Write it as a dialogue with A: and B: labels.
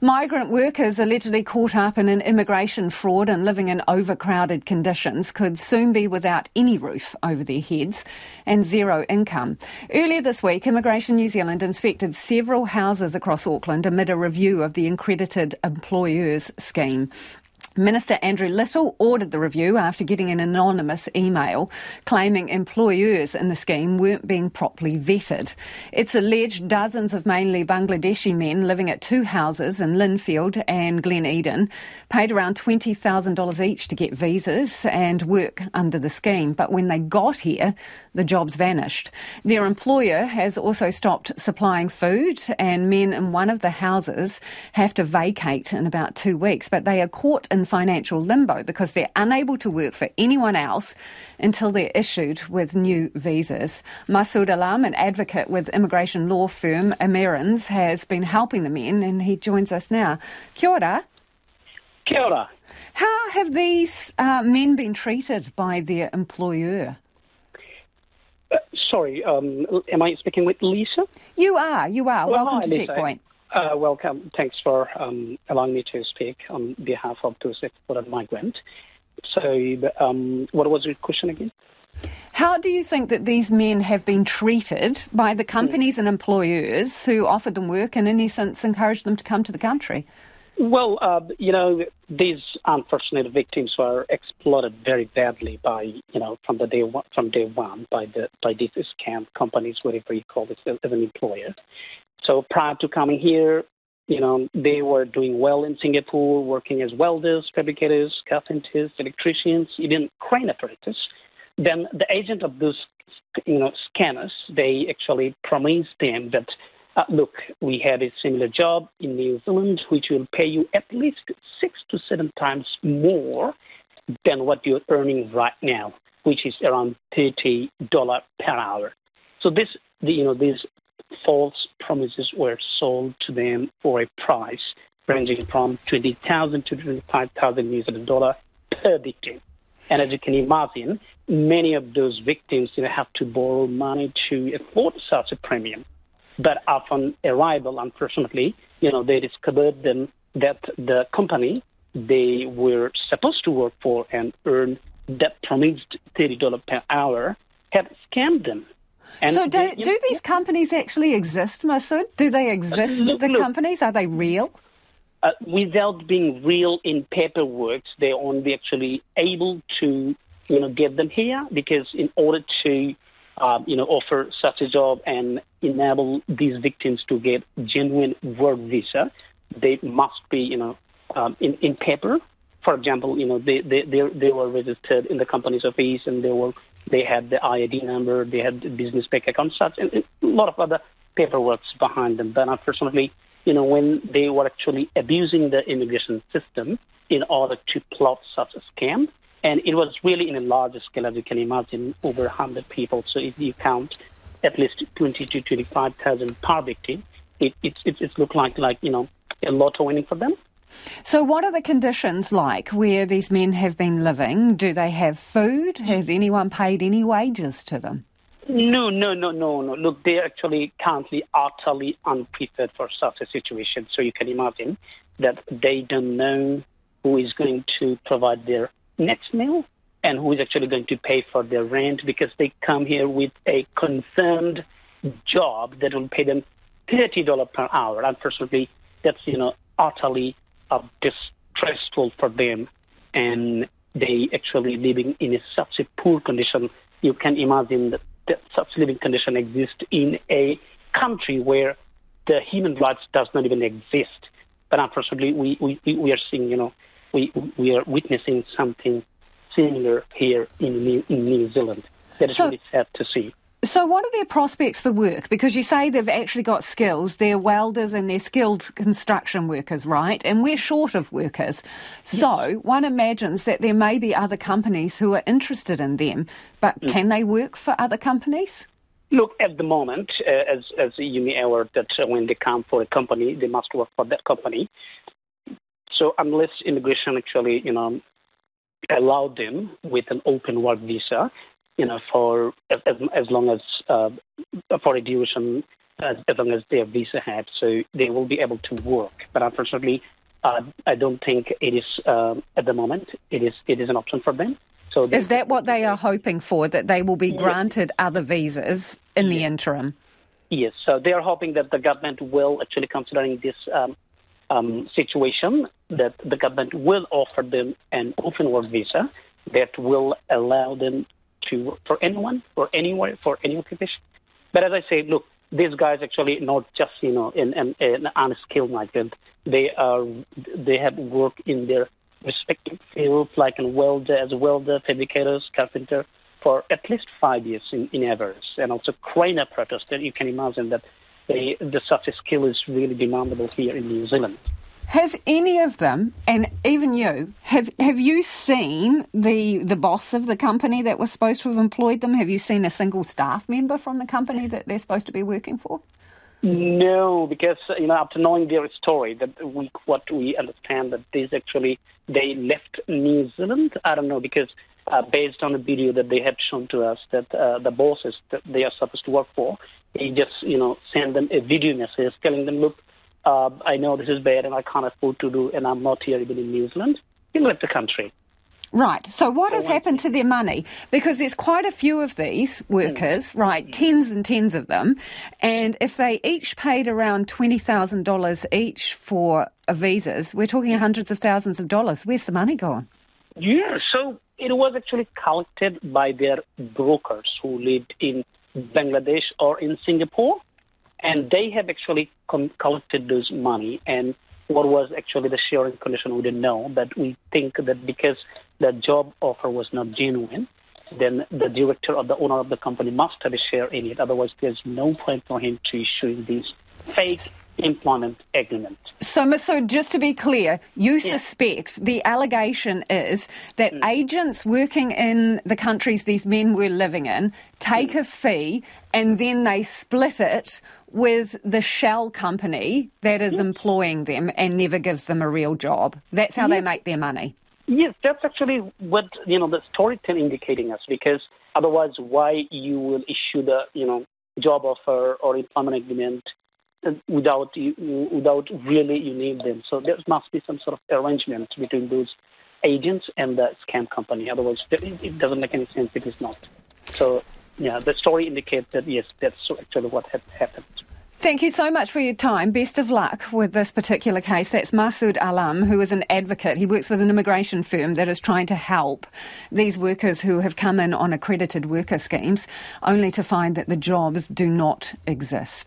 A: Migrant workers allegedly caught up in an immigration fraud and living in overcrowded conditions could soon be without any roof over their heads and zero income. Earlier this week, Immigration New Zealand inspected several houses across Auckland amid a review of the accredited employers scheme. Minister Andrew Little ordered the review after getting an anonymous email claiming employers in the scheme weren't being properly vetted. It's alleged dozens of mainly Bangladeshi men living at two houses in Lynfield and Glen Eden paid around $20,000 each to get visas and work under the scheme. But when they got here, the jobs vanished. Their employer has also stopped supplying food, and men in one of the houses have to vacate in about two weeks. But they are caught in financial limbo because they're unable to work for anyone else until they're issued with new visas. Masud Alam, an advocate with immigration law firm Amerinz, has been helping the men, and he joins us now. Kia ora.
B: Kia ora.
A: How have these uh, men been treated by their employer?
B: Uh, sorry, um, am I speaking with Lisa?
A: You are, you are.
B: Well,
A: Welcome
B: hi,
A: to
B: Lisa.
A: Checkpoint.
B: Uh, welcome. Thanks for um, allowing me to speak on behalf of those exported migrants. So, um, what was your question again?
A: How do you think that these men have been treated by the companies and employers who offered them work and, in essence, encouraged them to come to the country?
B: Well, uh, you know, these unfortunate victims were exploited very badly by, you know, from the day one, from day one by the by these scam companies, whatever you call this, as an employer. So prior to coming here, you know, they were doing well in Singapore, working as welders, fabricators, carpenters, electricians, even crane operators. Then the agent of those, you know, scanners, they actually promised them that, uh, look, we have a similar job in New Zealand, which will pay you at least six to seven times more than what you're earning right now, which is around thirty dollar per hour. So this, you know, these false promises were sold to them for a price ranging from 20,000 to 25,000 New Zealand dollar per victim. And as you can imagine, many of those victims you know, have to borrow money to afford such a premium. But upon arrival, unfortunately, you know, they discovered them that the company they were supposed to work for and earn that promised $30 per hour had scammed them
A: and so, do, they, do these companies actually exist, Masud? Do they exist, look, the look, companies? Are they real?
B: Uh, without being real in paperwork, they're only actually able to, you know, get them here because in order to, uh, you know, offer such a job and enable these victims to get genuine work visa, they must be, you know, um, in, in paper. For example, you know, they, they, they, they were registered in the company's office and they were they had the IID number, they had the business bank account and, and a lot of other paperwork behind them. But unfortunately, you know, when they were actually abusing the immigration system in order to plot such a scam, and it was really in a large scale, as you can imagine, over 100 people. So if you count at least 20 to 25,000 per victim, it, it, it, it looked like, like, you know, a lot of winning for them.
A: So, what are the conditions like where these men have been living? Do they have food? Has anyone paid any wages to them?
B: No, no, no, no, no. Look, they're actually currently utterly unprepared for such a situation. So you can imagine that they don't know who is going to provide their next meal and who is actually going to pay for their rent because they come here with a confirmed job that will pay them $30 per hour. Unfortunately, that's, you know, utterly uh, distressful for them, and they actually living in a, such a poor condition. You can imagine that, that such living condition exists in a country where the human rights does not even exist. But unfortunately, we, we, we are seeing, you know, we, we are witnessing something similar here in New, in New Zealand. That is so, really sad to see.
A: So, what are their prospects for work? Because you say they've actually got skills. They're welders and they're skilled construction workers, right? And we're short of workers. So, one imagines that there may be other companies who are interested in them. But mm. can they work for other companies?
B: Look, at the moment, uh, as, as you may aware, that uh, when they come for a company, they must work for that company. So, unless immigration actually, you know, allow them with an open work visa, you know, for as, as long as uh, for a duration as, as long as their visa have, so they will be able to work. But unfortunately, uh, I don't think it is um, at the moment. It is it is an option for them.
A: So is that what they are hoping for? That they will be granted other visas in the interim?
B: Yes. So they are hoping that the government will actually considering this um, um, situation that the government will offer them an open work visa that will allow them to for anyone for anywhere for any occupation. But as I say, look, these guys actually not just you know an, an, an unskilled migrant. They are they have work in their respective fields like in welder as a welder, fabricators, carpenter for at least five years in, in average, and also crane. That you can imagine that they, the such a skill is really demandable here in New Zealand.
A: Has any of them, and even you, have have you seen the the boss of the company that was supposed to have employed them? Have you seen a single staff member from the company that they're supposed to be working for?
B: No, because you know after knowing their story, that we what we understand that this actually they left New Zealand. I don't know because uh, based on the video that they have shown to us, that uh, the bosses that they are supposed to work for, they just you know send them a video message telling them, look uh, I know this is bad and I can't afford to do, and I'm not here even in New Zealand, you left the country.
A: Right. So, what has happened to their money? Because there's quite a few of these workers, mm. right? Tens and tens of them. And if they each paid around $20,000 each for visas, we're talking hundreds of thousands of dollars. Where's the money gone?
B: Yeah. So, it was actually collected by their brokers who lived in Bangladesh or in Singapore and they have actually com- collected this money. And what was actually the sharing condition we didn't know. But we think that because the job offer was not genuine then the director or the owner of the company must have a share in it. Otherwise there's no point for him to issue these fake employment agreement.
A: So, Masud, just to be clear, you suspect the allegation is that mm. agents working in the countries these men were living in take mm. a fee and then they split it with the shell company that is yes. employing them and never gives them a real job. That's how yes. they make their money.
B: Yes, that's actually what you know the storytelling indicating us because otherwise, why you will issue the you know job offer or employment agreement without without really you need them. So there must be some sort of arrangement between those agents and the scam company. Otherwise, it doesn't make any sense. It is not. So yeah, the story indicates that yes, that's actually what had happened.
A: Thank you so much for your time. Best of luck with this particular case. That's Masud Alam, who is an advocate. He works with an immigration firm that is trying to help these workers who have come in on accredited worker schemes, only to find that the jobs do not exist.